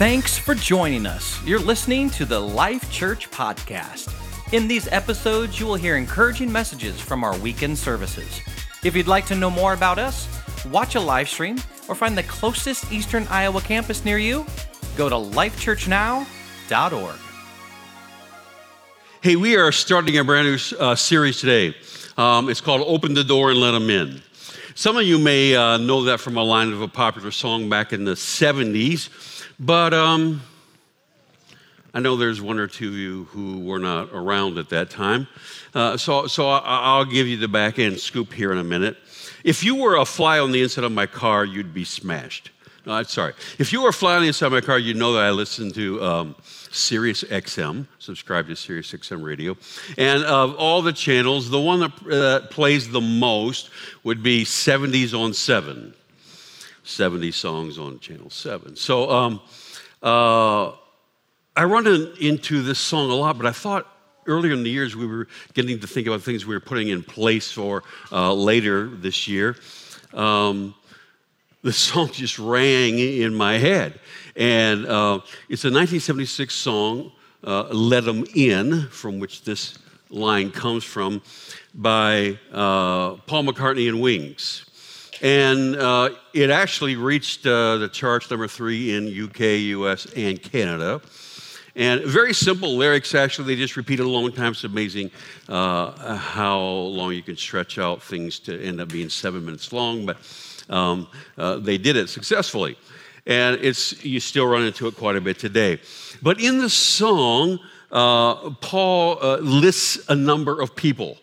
Thanks for joining us. You're listening to the Life Church Podcast. In these episodes, you will hear encouraging messages from our weekend services. If you'd like to know more about us, watch a live stream, or find the closest Eastern Iowa campus near you, go to lifechurchnow.org. Hey, we are starting a brand new uh, series today. Um, it's called Open the Door and Let Them In. Some of you may uh, know that from a line of a popular song back in the 70s, but um, I know there's one or two of you who were not around at that time. Uh, so so I, will give you the back end scoop here in a minute. If you were a fly on the inside of my car, you'd be smashed. No, I'm sorry. If you were a fly on the inside of my car, you'd know that I listen to um, Sirius XM, subscribe to Sirius XM radio. And of all the channels, the one that uh, plays the most would be 70s on 7. 70 songs on Channel 7. So um, uh, I run in, into this song a lot, but I thought earlier in the years we were getting to think about things we were putting in place for uh, later this year. Um, the song just rang in my head. And uh, it's a 1976 song, uh, Them In, from which this line comes from, by uh, Paul McCartney and Wings. And uh, it actually reached uh, the charts number three in UK, US, and Canada. And very simple lyrics, actually, they just repeat it a long time. It's amazing uh, how long you can stretch out things to end up being seven minutes long, but um, uh, they did it successfully. And it's, you still run into it quite a bit today. But in the song, uh, Paul uh, lists a number of people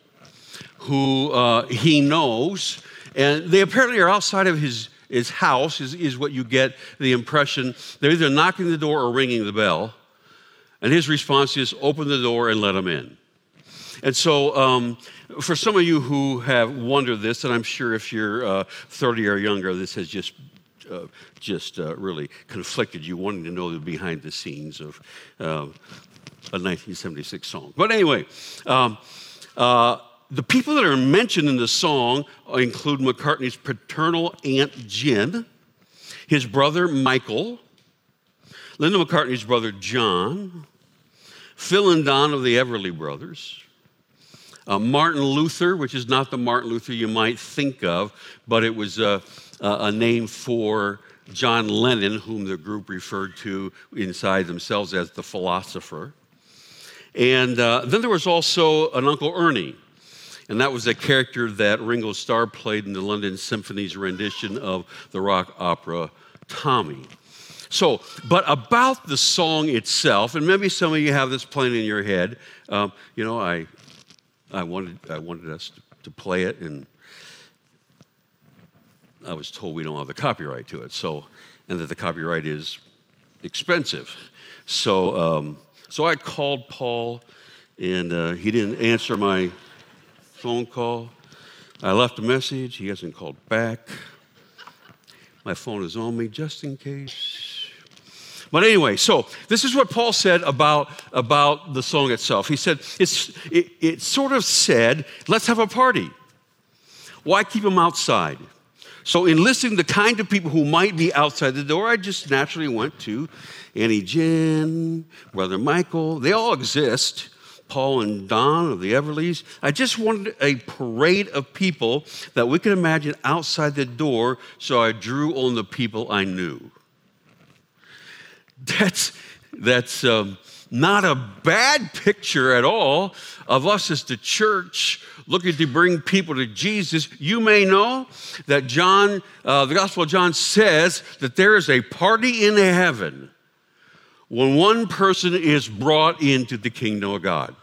who he knows, and they apparently are outside of his, his house, is, is what you get the impression. They're either knocking the door or ringing the bell. And his response is, open the door and let them in. And so, um, for some of you who have wondered this, and I'm sure if you're uh, 30 or younger, this has just uh, just uh, really conflicted you wanting to know the behind the scenes of uh, a 1976 song. But anyway, um, uh, the people that are mentioned in the song include McCartney's paternal aunt Gin, his brother Michael, Linda McCartney's brother John, Phil and Don of the Everly Brothers, uh, Martin Luther, which is not the Martin Luther you might think of, but it was a, a name for John Lennon, whom the group referred to inside themselves as the philosopher. And uh, then there was also an Uncle Ernie, and that was a character that Ringo Starr played in the London Symphony's rendition of the rock opera Tommy. So, but about the song itself, and maybe some of you have this playing in your head. Um, you know, I I wanted, I wanted us to, to play it, and I was told we don't have the copyright to it. So, and that the copyright is expensive. So, um, so I called Paul, and uh, he didn't answer my phone call. I left a message. He hasn't called back. My phone is on me just in case. But anyway, so this is what Paul said about, about the song itself. He said, it's, it, it sort of said, let's have a party. Why keep them outside? So, in listing the kind of people who might be outside the door, I just naturally went to Auntie Gin, Brother Michael. They all exist. Paul and Don of the Everlys. I just wanted a parade of people that we could imagine outside the door, so I drew on the people I knew. That's, that's um, not a bad picture at all of us as the church looking to bring people to Jesus. You may know that John, uh, the Gospel of John says that there is a party in heaven when one person is brought into the kingdom of God.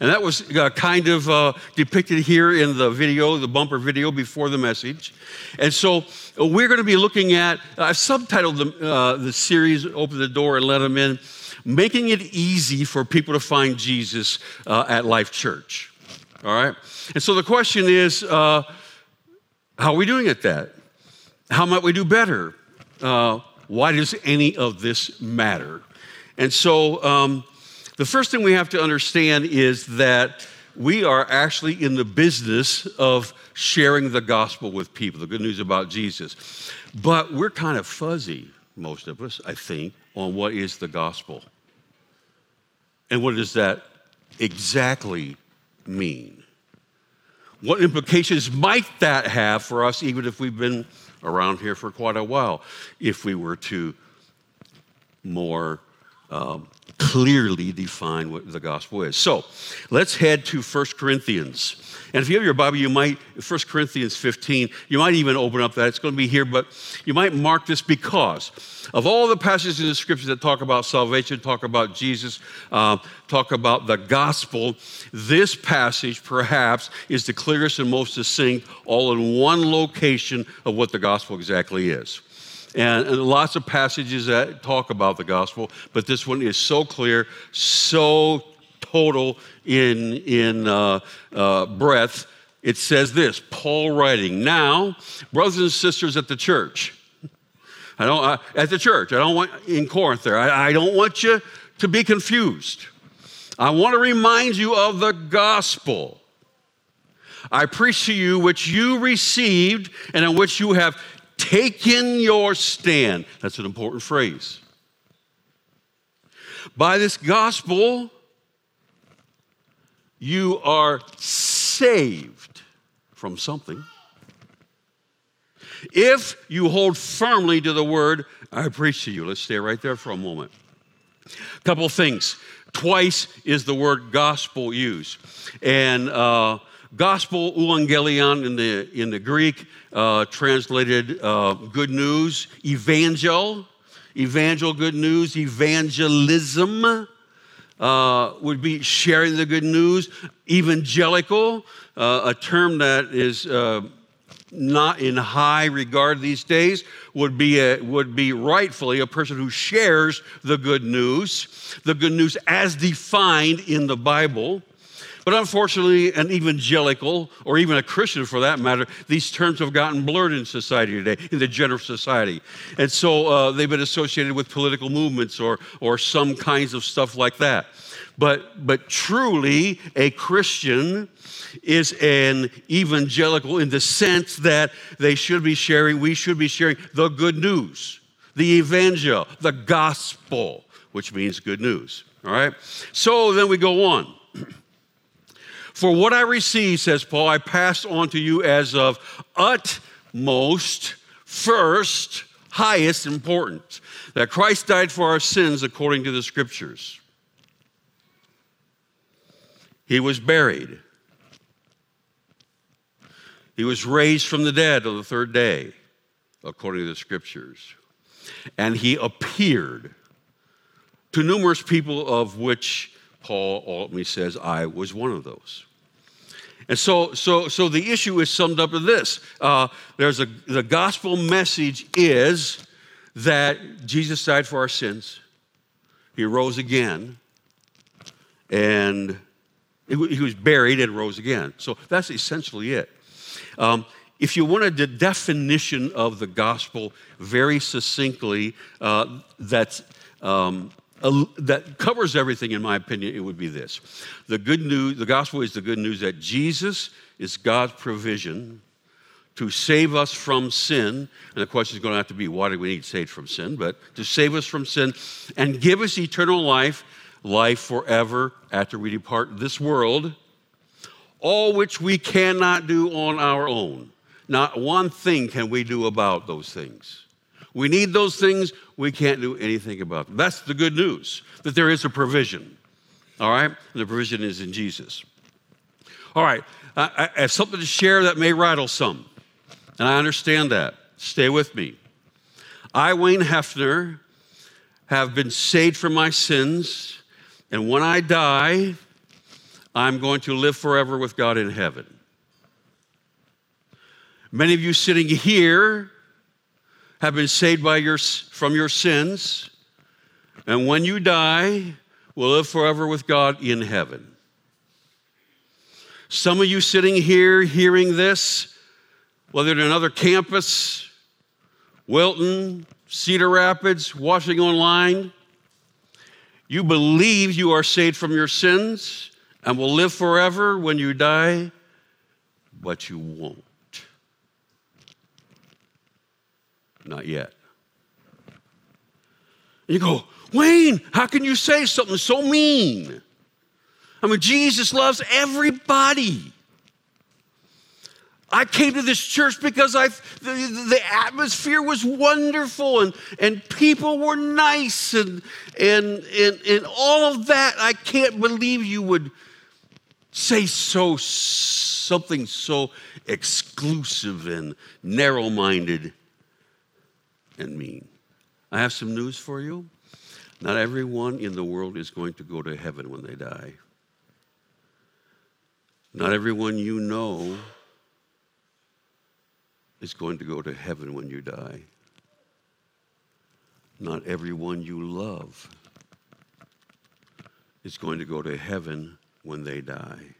And that was uh, kind of uh, depicted here in the video, the bumper video before the message. And so uh, we're going to be looking at, I've subtitled the, uh, the series, Open the Door and Let Them In, making it easy for people to find Jesus uh, at Life Church. All right? And so the question is how are we doing at that? How might we do better? why does any of this matter? And so, um, the first thing we have to understand is that we are actually in the business of sharing the gospel with people, the good news about Jesus. But we're kind of fuzzy. most of us, I think, on what is the gospel. And what does that exactly mean? What implications might that have for us, even if we've been around here for quite a while, if we were to more um, clearly define what the gospel is. So let's head to 1 Corinthians. And if you have your Bible, you might, 1 Corinthians 15, you might even open up that. It's going to be here, but you might mark this because of all the passages in the scriptures that talk about salvation, talk about Jesus, uh, talk about the gospel, this passage perhaps is the clearest and most succinct, all in one location of what the gospel exactly is and, and, lots of passages that talk about the gospel, but this one is so clear, so total in, in uh, uh, breadth. It says this Paul writing, Now, brothers and sisters at the church, I don't, uh, at the church, I don't want in Corinth there, I, I don't want you to be confused. I want to remind you of the gospel. I preach to you which you received and in which you have taken your stand. That's an important phrase. By this gospel, you are saved from something. If you hold firmly to the word I preach to you, let's stay right there for a moment. A couple things. Twice is the word gospel used. And uh, gospel, euangelion in the, in the Greek, uh, translated uh, good news, evangel, evangel, good news, evangelism. Uh, would be sharing the good news. Evangelical, uh, a term that is uh, not in high regard these days, would be, a, would be rightfully a person who shares the good news, the good news as defined in the Bible. But unfortunately, an evangelical, or even a Christian for that matter, these terms have gotten blurred in society today, in the general society. And so uh, they've been associated with political movements or, or some kinds of stuff like that. But, but truly, a Christian is an evangelical in the sense that they should be sharing, we should be sharing the good news, the evangel, the gospel, which means good news. All right? So then we go on. For what I received, says Paul, I passed on to you as of utmost, first, highest importance that Christ died for our sins according to the scriptures. He was buried. He was raised from the dead on the third day, according to the scriptures. And he appeared to numerous people, of which Paul ultimately says, I was one of those. And so, so, so the issue is summed up in this. Uh, there's a, the gospel message is that Jesus died for our sins. He rose again, and he was buried and rose again. So that's essentially it. Um, if you wanted the definition of the gospel very succinctly, uh, that's um, that covers everything, in my opinion, it would be this. The good news, the gospel is the good news that Jesus is God's provision to save us from sin. And the question is going to have to be why do we need saved from sin? But to save us from sin and give us eternal life, life forever after we depart this world, all which we cannot do on our own. Not one thing can we do about those things. We need those things. We can't do anything about them. That's the good news that there is a provision. All right? The provision is in Jesus. All right. I, I have something to share that may rattle some. And I understand that. Stay with me. I, Wayne Hefner, have been saved from my sins. And when I die, I'm going to live forever with God in heaven. Many of you sitting here have been saved by your, from your sins, and when you die, will live forever with God in heaven. Some of you sitting here hearing this, whether at another campus, Wilton, Cedar Rapids, watching online, you believe you are saved from your sins and will live forever when you die, but you won't. Not yet. You go, Wayne, how can you say something so mean? I mean, Jesus loves everybody. I came to this church because I, the, the atmosphere was wonderful and, and people were nice and, and, and, and all of that. I can't believe you would say so something so exclusive and narrow minded and mean. I have some news for you. Not everyone in the world is going to go to heaven when they die. Not everyone you know is going to go to heaven when you die. Not everyone you love is going to go to heaven when they die.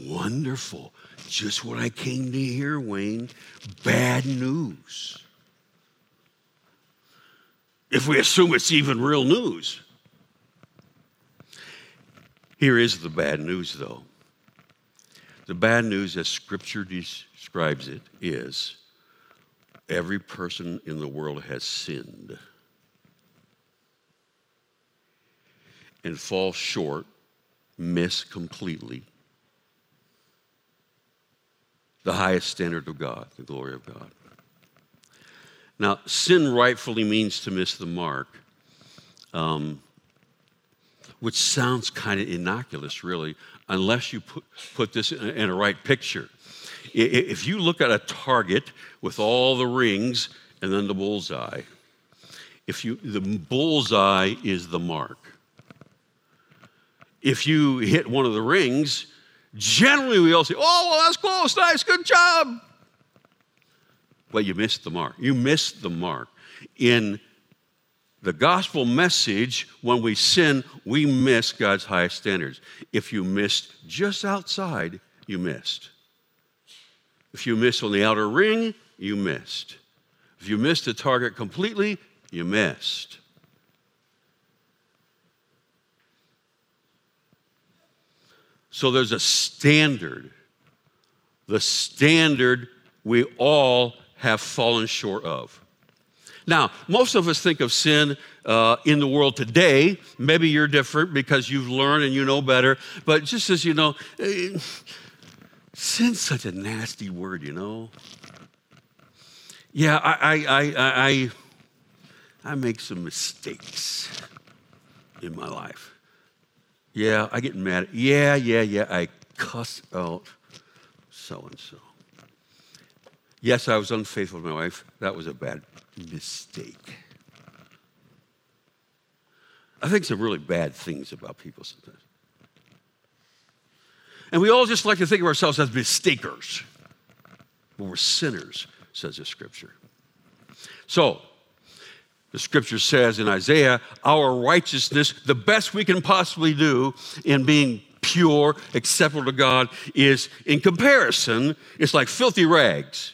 Wonderful. Just what I came to hear, Wayne. Bad news. If we assume it's even real news. Here is the bad news, though. The bad news, as Scripture describes it, is every person in the world has sinned and fall short, miss completely the highest standard of God, the glory of God. Now, sin rightfully means to miss the mark, um, which sounds kind of innocuous, really, unless you put, put this in in a right picture. If you look at a target with all the rings and then the bullseye, if you the bullseye is the mark. If you hit one of the rings, generally we all say, "Oh, well, that's close, nice, good job." Well, you missed the mark. You missed the mark. In the gospel message, when we sin, we miss God's highest standards. If you missed just outside, you missed. If you missed on the outer ring, you missed. If you missed the target completely, you missed. So there's a standard. The standard we all have fallen short of. Now, most of us think of sin uh, in the world today. Maybe you're different because you've learned and you know better. But just as you know, uh, sin's such a nasty word, you know. Yeah, I, I, I, I, I make some mistakes in my life. Yeah, I get mad. Yeah, yeah, yeah. I cuss out so and so. Yes, I was unfaithful to my wife. That was a bad mistake. I think some really bad things about people sometimes. And we all just like to think of ourselves as mistakers. But we're sinners, says the scripture. So, the scripture says in Isaiah, our righteousness, the best we can possibly do in being pure, acceptable to God, is in comparison, it's like filthy rags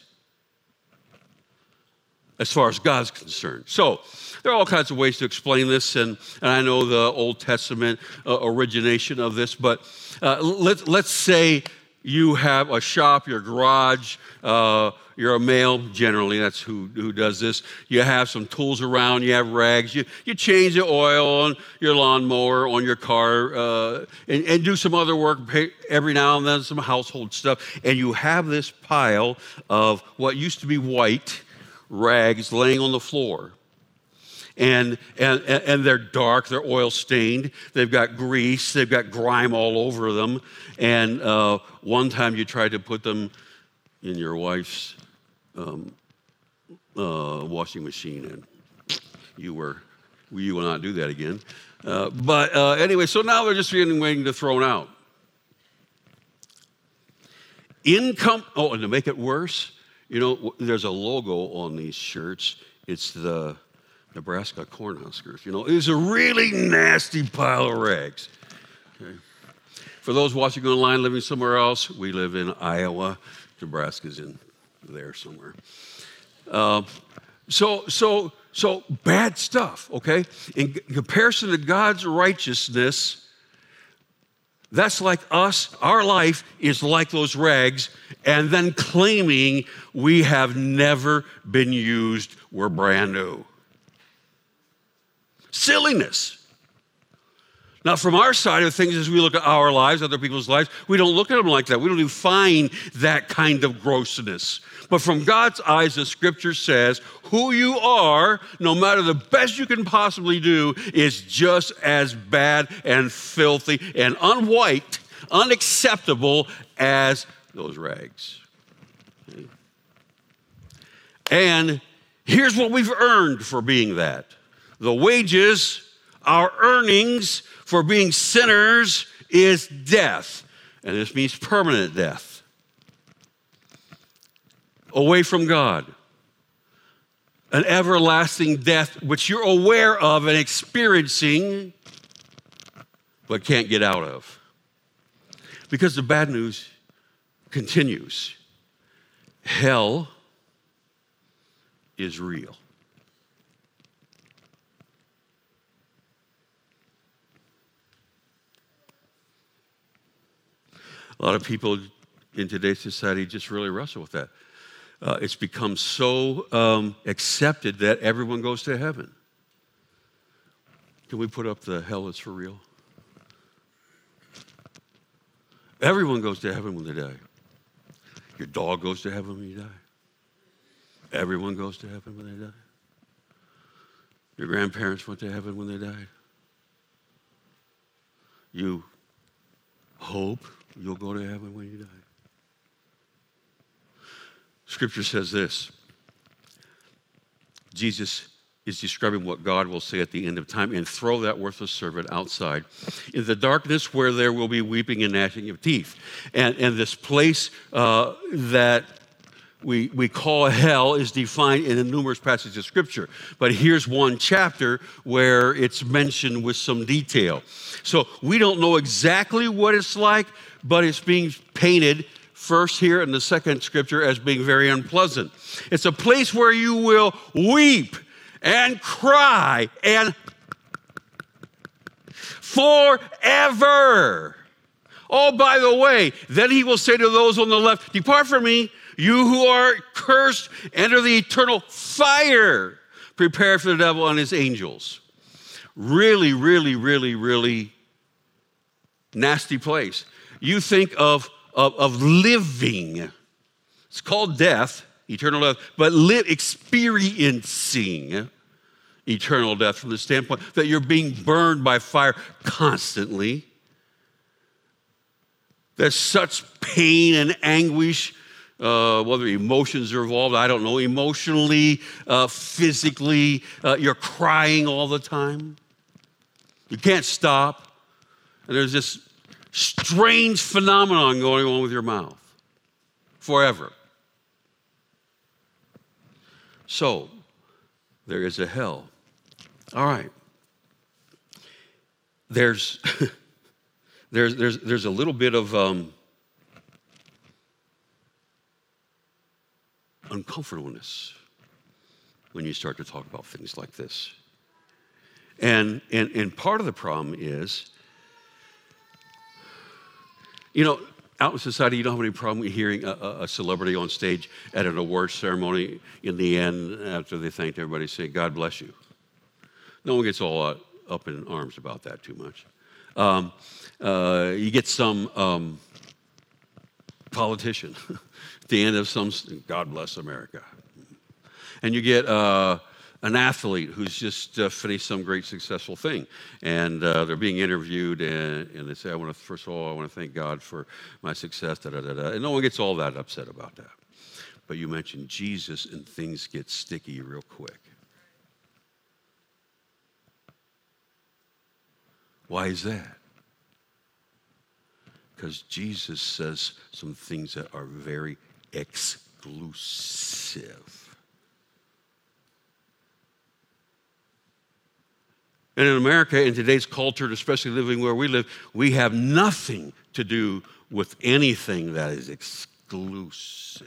as far as God's concerned. So, there are all kinds of ways to explain this, and, and I know the Old Testament uh, origination of this, but uh, let, let's say you have a shop, your garage, uh, you're a male generally, that's who, who does this. You have some tools around, you have rags, you, you change the oil on your lawnmower, on your car, uh, and, and do some other work every now and then, some household stuff, and you have this pile of what used to be white rags laying on the floor. And, and, and they're dark, they're oil stained, they've got grease, they've got grime all over them. And uh, one time you tried to put them in your wife's um, uh, washing machine, and you were, you will not do that again. Uh, but uh, anyway, so now they're just being waiting to thrown out. Income, oh, and to make it worse, you know, there's a logo on these shirts. It's the Nebraska Cornhuskers. You know, it's a really nasty pile of rags. Okay. For those watching online living somewhere else, we live in Iowa. Nebraska's in there somewhere. Uh, so, so, so bad stuff, okay? In comparison to God's righteousness, That's like us. Our life is like those rags, and then claiming we have never been used, we're brand new. Silliness. Now, from our side of things, as we look at our lives, other people's lives, we don't look at them like that. We don't define that kind of grossness. But from God's eyes, the scripture says, who you are, no matter the best you can possibly do, is just as bad and filthy and unwhite, unacceptable as those rags. And here's what we've earned for being that the wages, our earnings, for being sinners is death. And this means permanent death. Away from God. An everlasting death, which you're aware of and experiencing, but can't get out of. Because the bad news continues hell is real. A lot of people in today's society just really wrestle with that. Uh, it's become so um, accepted that everyone goes to heaven. Can we put up the hell is for real? Everyone goes to heaven when they die. Your dog goes to heaven when you die. Everyone goes to heaven when they die. Your grandparents went to heaven when they died. You hope you'll go to heaven when you die. Scripture says this Jesus is describing what God will say at the end of time and throw that worthless servant outside in the darkness where there will be weeping and gnashing of teeth. And, and this place uh, that we, we call hell is defined in numerous passages of scripture. But here's one chapter where it's mentioned with some detail. So we don't know exactly what it's like, but it's being painted first here in the second scripture as being very unpleasant. It's a place where you will weep and cry and forever. Oh, by the way, then he will say to those on the left, Depart from me, you who are cursed, enter the eternal fire prepared for the devil and his angels. Really, really, really, really nasty place. You think of, of, of living, it's called death, eternal death, but live, experiencing eternal death from the standpoint that you're being burned by fire constantly. There's such pain and anguish uh, whether emotions are involved, I don't know, emotionally, uh, physically, uh, you're crying all the time. You can't stop. And there's this strange phenomenon going on with your mouth forever. So, there is a hell. All right. There's, there's, there's, there's a little bit of. Um, uncomfortableness when you start to talk about things like this. And, and, and part of the problem is, you know, out in society, you don't have any problem hearing a, a, celebrity on stage at an awards ceremony in the end, after they thanked everybody, say, God bless you. No one gets all up in arms about that too much. Um, uh, you get some um, politician the end of some, God bless America. And you get uh, an athlete who's just uh, finished some great successful thing. And uh, they're being interviewed, and, and, they say, I want to, first of all, I want to thank God for my success, da, da, da, da. And no one gets all that upset about that. But you mention Jesus, and things get sticky real quick. Why is that? Because Jesus says some things that are very exclusive. And in America, in today's culture, especially living where we live, we have nothing to do with anything that is exclusive.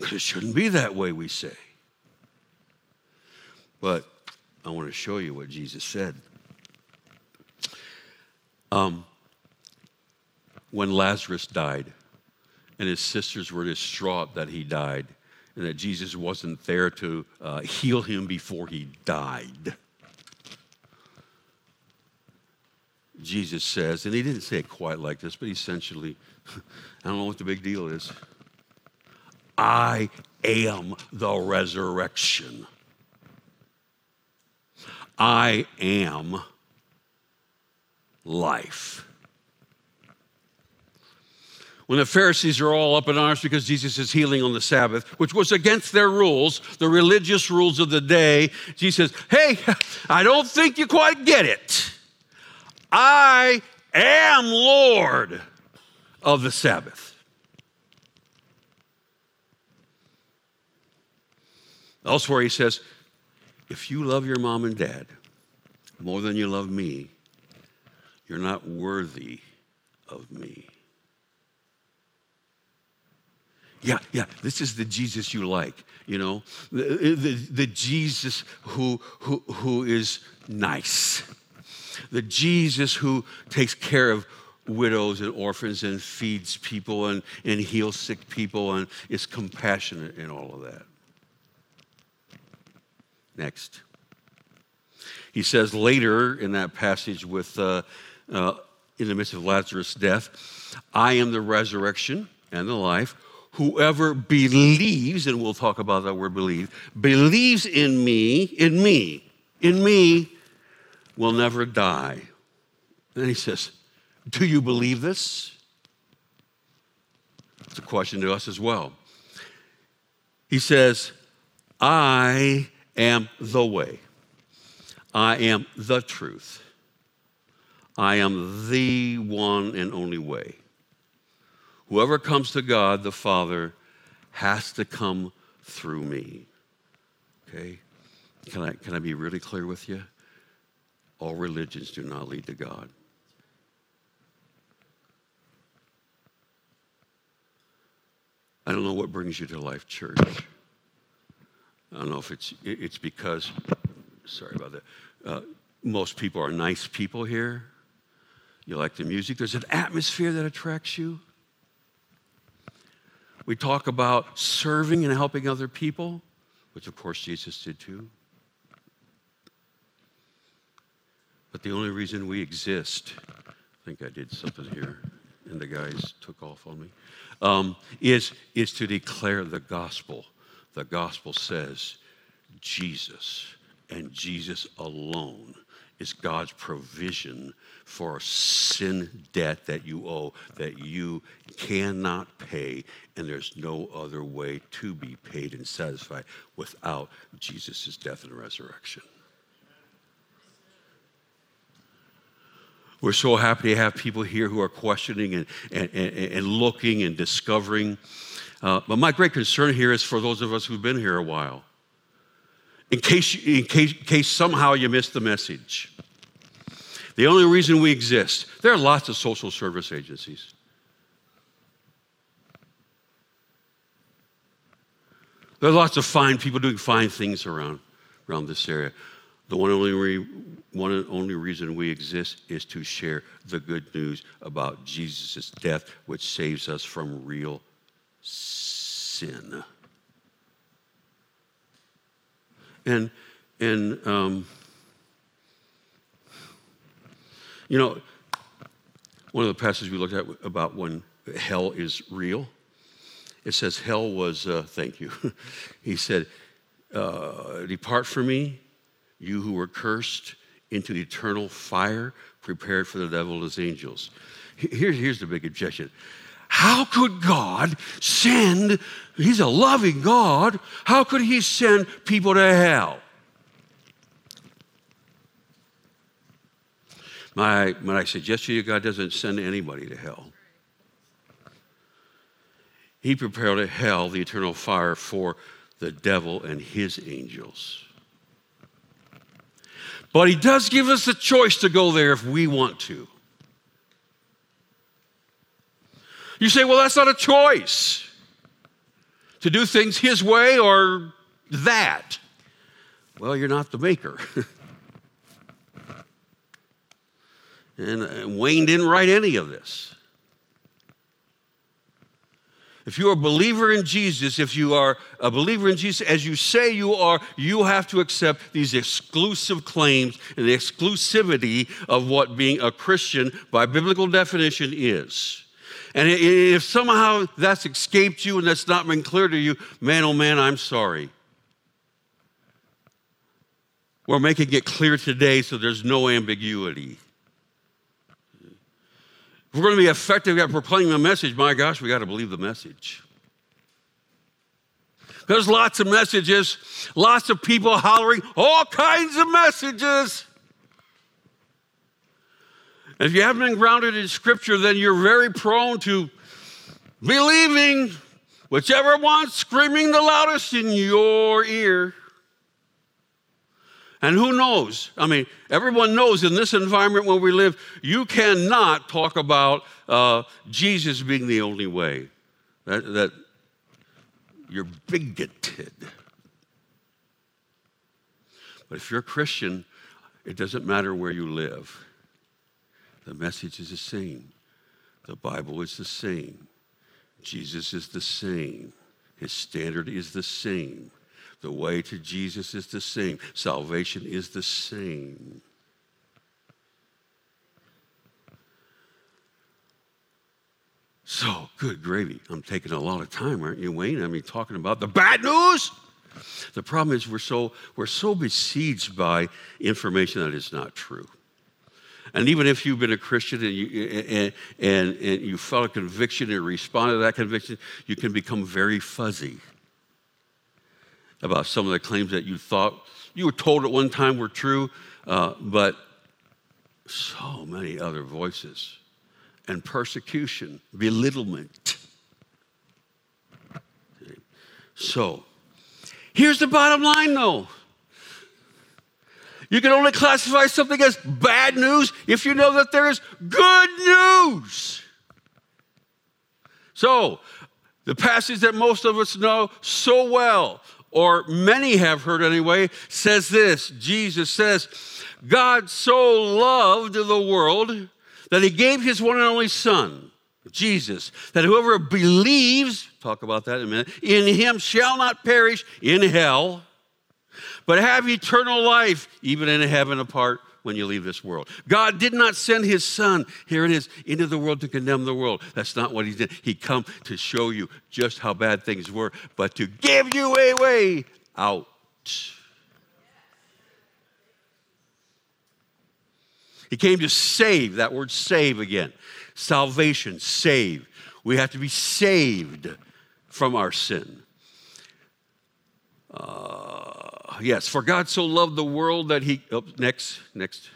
It shouldn't be that way, we say. But I want to show you what Jesus said. Um, when Lazarus died, and his sisters were distraught that he died, and that Jesus wasn't there to uh, heal him before he died. Jesus says, and he didn't say it quite like this, but essentially, I don't know what the big deal is. I am the resurrection. I am life. When the Pharisees are all up in arms because Jesus is healing on the Sabbath, which was against their rules, the religious rules of the day, Jesus says, Hey, I don't think you quite get it. I am Lord of the Sabbath. Elsewhere, he says, If you love your mom and dad more than you love me, you're not worthy of me. Yeah, yeah, this is the Jesus you like, you know, the, the, the Jesus who, who, who is nice, the Jesus who takes care of widows and orphans and feeds people and, and heals sick people and is compassionate in all of that. Next. He says later in that passage with, uh, uh, in the midst of Lazarus' death, I am the resurrection and the life. Whoever believes, and we'll talk about that word believe, believes in me, in me, in me, will never die. And he says, Do you believe this? It's a question to us as well. He says, I am the way. I am the truth. I am the one and only way. Whoever comes to God the Father has to come through me. Okay? Can I, can I be really clear with you? All religions do not lead to God. I don't know what brings you to Life Church. I don't know if it's, it's because, sorry about that, uh, most people are nice people here. You like the music. There's an atmosphere that attracts you. We talk about serving and helping other people, which of course Jesus did too. But the only reason we exist, I think I did something here, and the guys took off on me, um, is, is to declare the gospel. The gospel says Jesus and Jesus alone is God's provision for sin debt that you owe that you cannot pay, and there's no other way to be paid and satisfied without Jesus' death and resurrection. We're so happy to have people here who are questioning and, and, and, and looking and discovering. Uh, but my great concern here is for those of us who've been here a while. In case, in case, case somehow you missed the message. The only reason we exist, there are lots of social service agencies. There are lots of fine people doing fine things around, around this area. The one only, re, one and only reason we exist is to share the good news about Jesus' death, which saves us from real sin. And, and um, you know, one of the passages we looked at about when hell is real, it says hell was, uh, thank you. he said, uh, Depart from me, you who were cursed, into the eternal fire prepared for the devil and his angels. Here, here's the big objection. How could God send, He's a loving God, how could He send people to hell? My, when I suggest to you, God doesn't send anybody to hell. He prepared a hell, the eternal fire, for the devil and his angels. But he does give us the choice to go there if we want to. You say, well, that's not a choice to do things his way or that. Well, you're not the maker. And, and Wayne didn't write any of this. If you're a believer in Jesus, if you are a believer in Jesus, as you say you are, you have to accept these exclusive claims and the exclusivity of what being a Christian by biblical definition is. And if somehow that's escaped you and that's not been clear to you, man, oh man, I'm sorry. We're making it clear today so there's no ambiguity. If we're going to be effective at proclaiming the message, my gosh, we got to believe the message. There's lots of messages, lots of people hollering all kinds of messages. If you haven't been grounded in Scripture, then you're very prone to believing whichever one's screaming the loudest in your ear. And who knows? I mean, everyone knows in this environment where we live, you cannot talk about uh, Jesus being the only way. That, that you're bigoted. But if you're a Christian, it doesn't matter where you live. The message is the same. The Bible is the same. Jesus is the same. His standard is the same. The way to Jesus is the same. Salvation is the same. So, good gravy. I'm taking a lot of time, aren't you, Wayne? I mean, talking about the bad news. The problem is we're so we're so besieged by information that is not true. And even if you've been a Christian and you, and, and, and you felt a conviction and responded to that conviction, you can become very fuzzy about some of the claims that you thought you were told at one time were true, uh, but so many other voices and persecution, belittlement. So, here's the bottom line though. You can only classify something as bad news if you know that there is good news. So, the passage that most of us know so well or many have heard anyway, says this. Jesus says, God so loved the world that he gave his one and only Son, Jesus, that whoever believes, talk about that in a minute, in him shall not perish in hell, but have eternal life, even in heaven apart when you leave this world. God did not send his son, here it is, into the world to condemn the world. That's not what he did. He come to show you just how bad things were, but to give you a way out. He came to save, that word save again. Salvation, save. We have to be saved from our sin. Uh, yes, for God so loved the world that he, oh, next, next.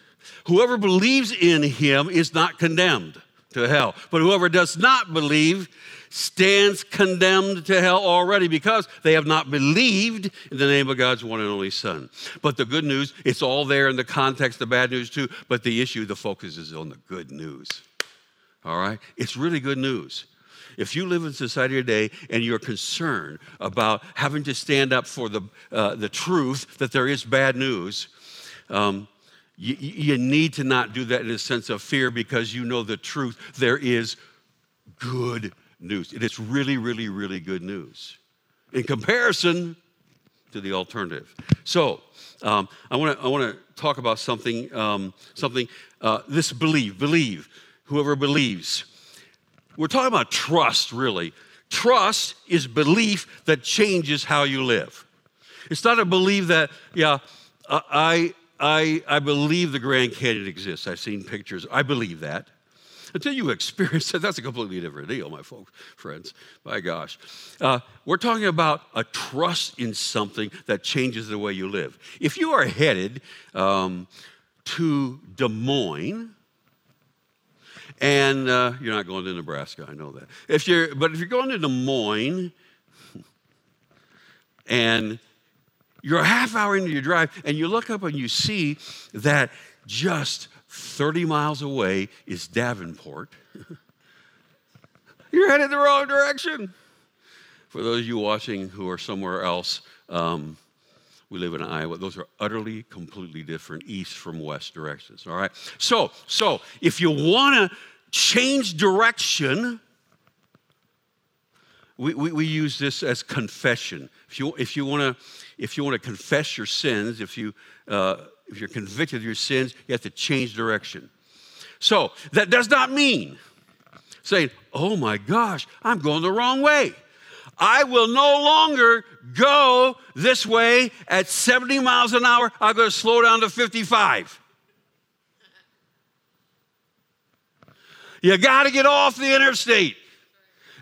Whoever believes in him is not condemned to hell, but whoever does not believe stands condemned to hell already because they have not believed in the name of God's one and only Son. But the good news, it's all there in the context, the bad news too, but the issue, the focus is on the good news. All right? It's really good news. If you live in society today and you're concerned about having to stand up for the, uh, the truth that there is bad news, um, you, you need to not do that in a sense of fear because you know the truth. There is good news. It is really, really, really good news in comparison to the alternative. So, um, I want to I want to talk about something um, something uh, this believe believe whoever believes we're talking about trust, really. Trust is belief that changes how you live. It's not a belief that, yeah, I, I, I believe the Grand Canyon exists. I've seen pictures. I believe that. Until you experience it, that's a completely different deal, my folks, friends. My gosh. Uh, we're talking about a trust in something that changes the way you live. If you are headed um, to Des Moines, and uh, you're not going to Nebraska, I know that. If you're, but if you're going to Des Moines and you're a half hour into your drive and you look up and you see that just 30 miles away is Davenport, you're headed the wrong direction. For those of you watching who are somewhere else, um, We live in Iowa. Those are utterly, completely different east from west directions. All right. So, so if you want to change direction, we, we, we, use this as confession. If you, if you want to if you want to confess your sins, if you uh, if you're convicted of your sins, you have to change direction. So that does not mean saying, "Oh my gosh, I'm going the wrong way." I will no longer go this way at 70 miles an hour. I'm going to slow down to 55. You got to get off the interstate.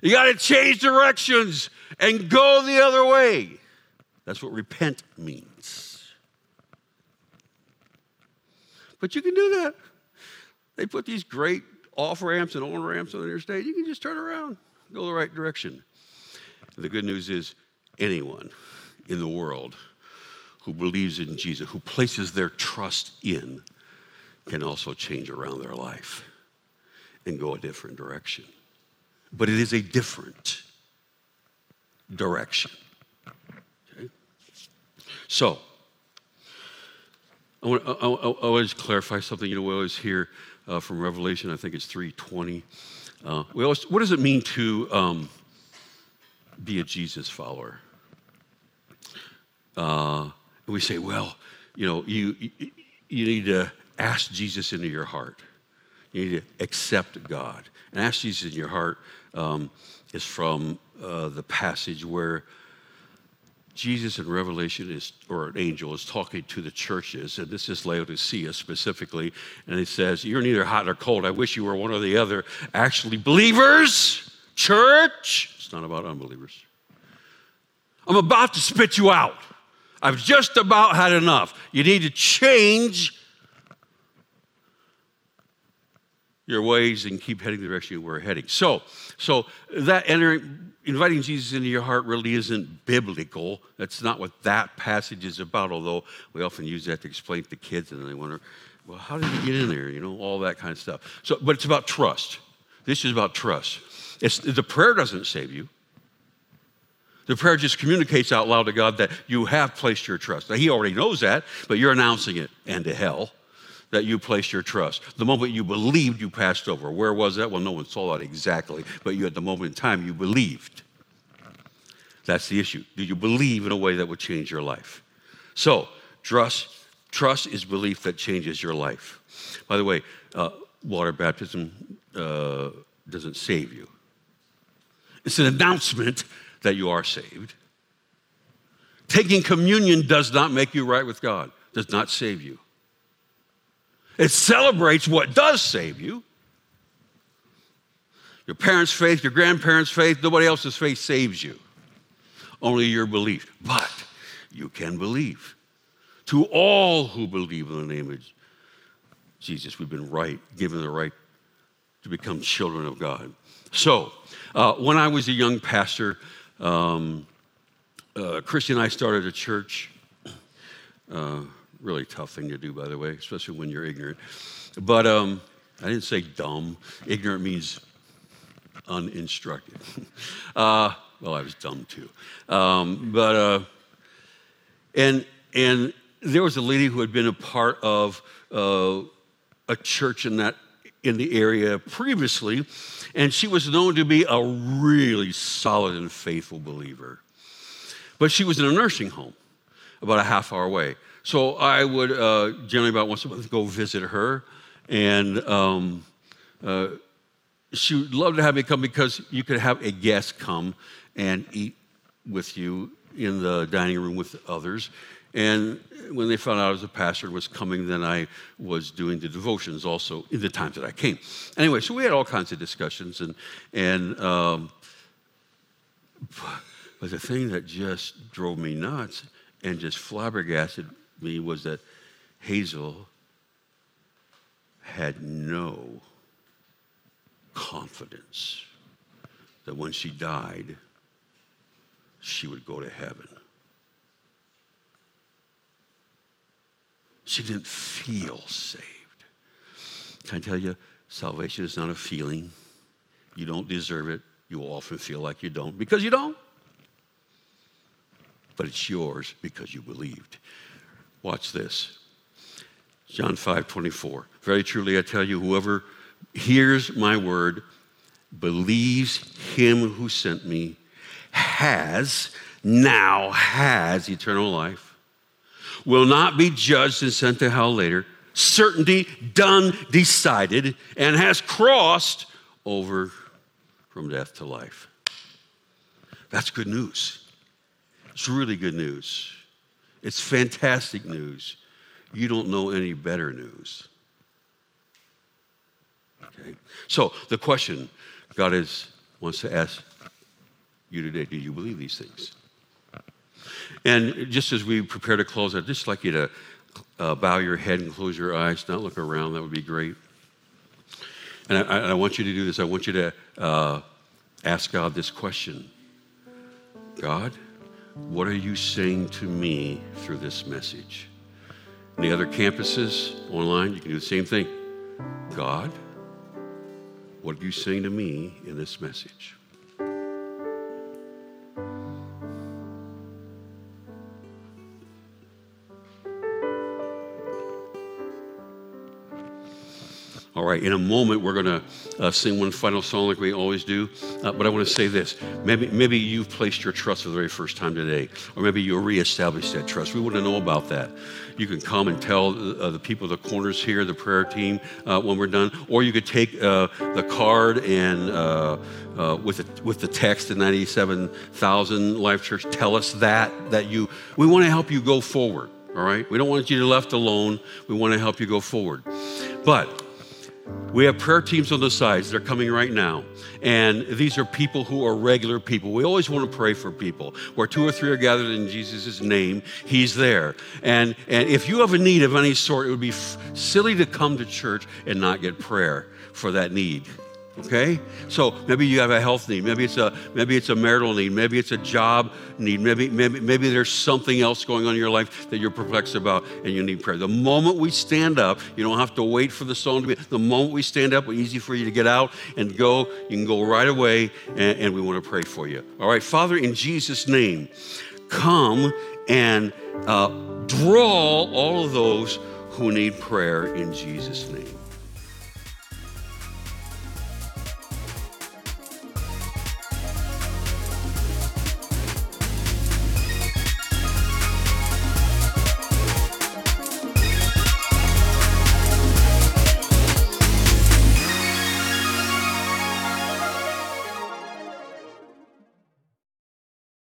You got to change directions and go the other way. That's what repent means. But you can do that. They put these great off ramps and on ramps on the interstate. You can just turn around, go the right direction. The good news is anyone in the world who believes in Jesus, who places their trust in, can also change around their life and go a different direction. But it is a different direction. Okay? So, I want, I, I, I clarify something. You know, we always hear uh, from Revelation, I think it's 320. Uh, we always, what does it mean to um, be a Jesus follower. Uh, we say, well, you know, you, you need to ask Jesus into your heart. You need to accept God. And ask Jesus in your heart um, is from uh, the passage where Jesus in Revelation is, or an angel is talking to the churches, and this is Laodicea specifically, and he says, You're neither hot nor cold. I wish you were one or the other. Actually, believers, church, it's not about unbelievers. I'm about to spit you out. I've just about had enough. You need to change your ways and keep heading the direction you were heading. So, so that entering, inviting Jesus into your heart really isn't biblical. That's not what that passage is about. Although we often use that to explain to kids, and they wonder, well, how did you get in there? You know, all that kind of stuff. So, but it's about trust. This is about trust. It's, the prayer doesn't save you. The prayer just communicates out loud to God that you have placed your trust. Now, he already knows that, but you're announcing it and to hell that you placed your trust. The moment you believed, you passed over. Where was that? Well, no one saw that exactly, but you at the moment in time, you believed. That's the issue. Do you believe in a way that would change your life? So, trust, trust is belief that changes your life. By the way, uh, water baptism uh, doesn't save you. It's an announcement that you are saved. Taking communion does not make you right with God, does not save you. It celebrates what does save you. Your parents' faith, your grandparents' faith, nobody else's faith saves you. Only your belief. But you can believe. To all who believe in the name of Jesus, we've been right, given the right to become children of God. So, uh, when I was a young pastor, um, uh, Christy and I started a church. Uh, really tough thing to do, by the way, especially when you're ignorant. But um, I didn't say dumb. Ignorant means uninstructed. uh, well, I was dumb too. Um, but uh, and and there was a lady who had been a part of uh, a church in that in the area previously, and she was known to be a really solid and faithful believer. But she was in a nursing home about a half hour away. So I would uh, generally about once a month go visit her, and um, uh, she would love to have me come because you could have a guest come and eat with you in the dining room with others. And when they found out I was a pastor was coming, then I was doing the devotions also in the times that I came. Anyway, so we had all kinds of discussions, and and um, but the thing that just drove me nuts and just flabbergasted me was that Hazel had no confidence that when she died, she would go to heaven. She didn't feel saved. Can I tell you, salvation is not a feeling. You don't deserve it. You will often feel like you don't because you don't. but it's yours because you believed. Watch this. John 5 24. Very truly, I tell you, whoever hears my word, believes him who sent me, has, now has eternal life, will not be judged and sent to hell later. Certainty, done, decided, and has crossed over from death to life. That's good news. It's really good news. It's fantastic news. You don't know any better news. Okay? So the question God is, wants to ask you today do you believe these things? And just as we prepare to close, I'd just like you to uh, bow your head and close your eyes, not look around. That would be great. And I, I want you to do this. I want you to uh, ask God this question God, what are you saying to me through this message? In the other campuses online, you can do the same thing. God, what are you saying to me in this message? Right, in a moment, we're going to uh, sing one final song like we always do. Uh, but I want to say this. Maybe, maybe you've placed your trust for the very first time today, or maybe you reestablished that trust. We want to know about that. You can come and tell uh, the people, the corners here, the prayer team, uh, when we're done. Or you could take uh, the card and uh, with, the, with the text, the 97,000 Life Church, tell us that, that you, we want to help you go forward. All right? We don't want you to left alone. We want to help you go forward. But we have prayer teams on the sides. They're coming right now. And these are people who are regular people. We always want to pray for people. Where two or three are gathered in Jesus' name, He's there. And, and if you have a need of any sort, it would be f- silly to come to church and not get prayer for that need. Okay? So maybe you have a health need, maybe it's a maybe it's a marital need, maybe it's a job need, maybe maybe maybe there's something else going on in your life that you're perplexed about and you need prayer. The moment we stand up, you don't have to wait for the song to be. The moment we stand up, it's easy for you to get out and go. You can go right away, and, and we want to pray for you. All right, Father, in Jesus' name, come and uh, draw all of those who need prayer in Jesus' name.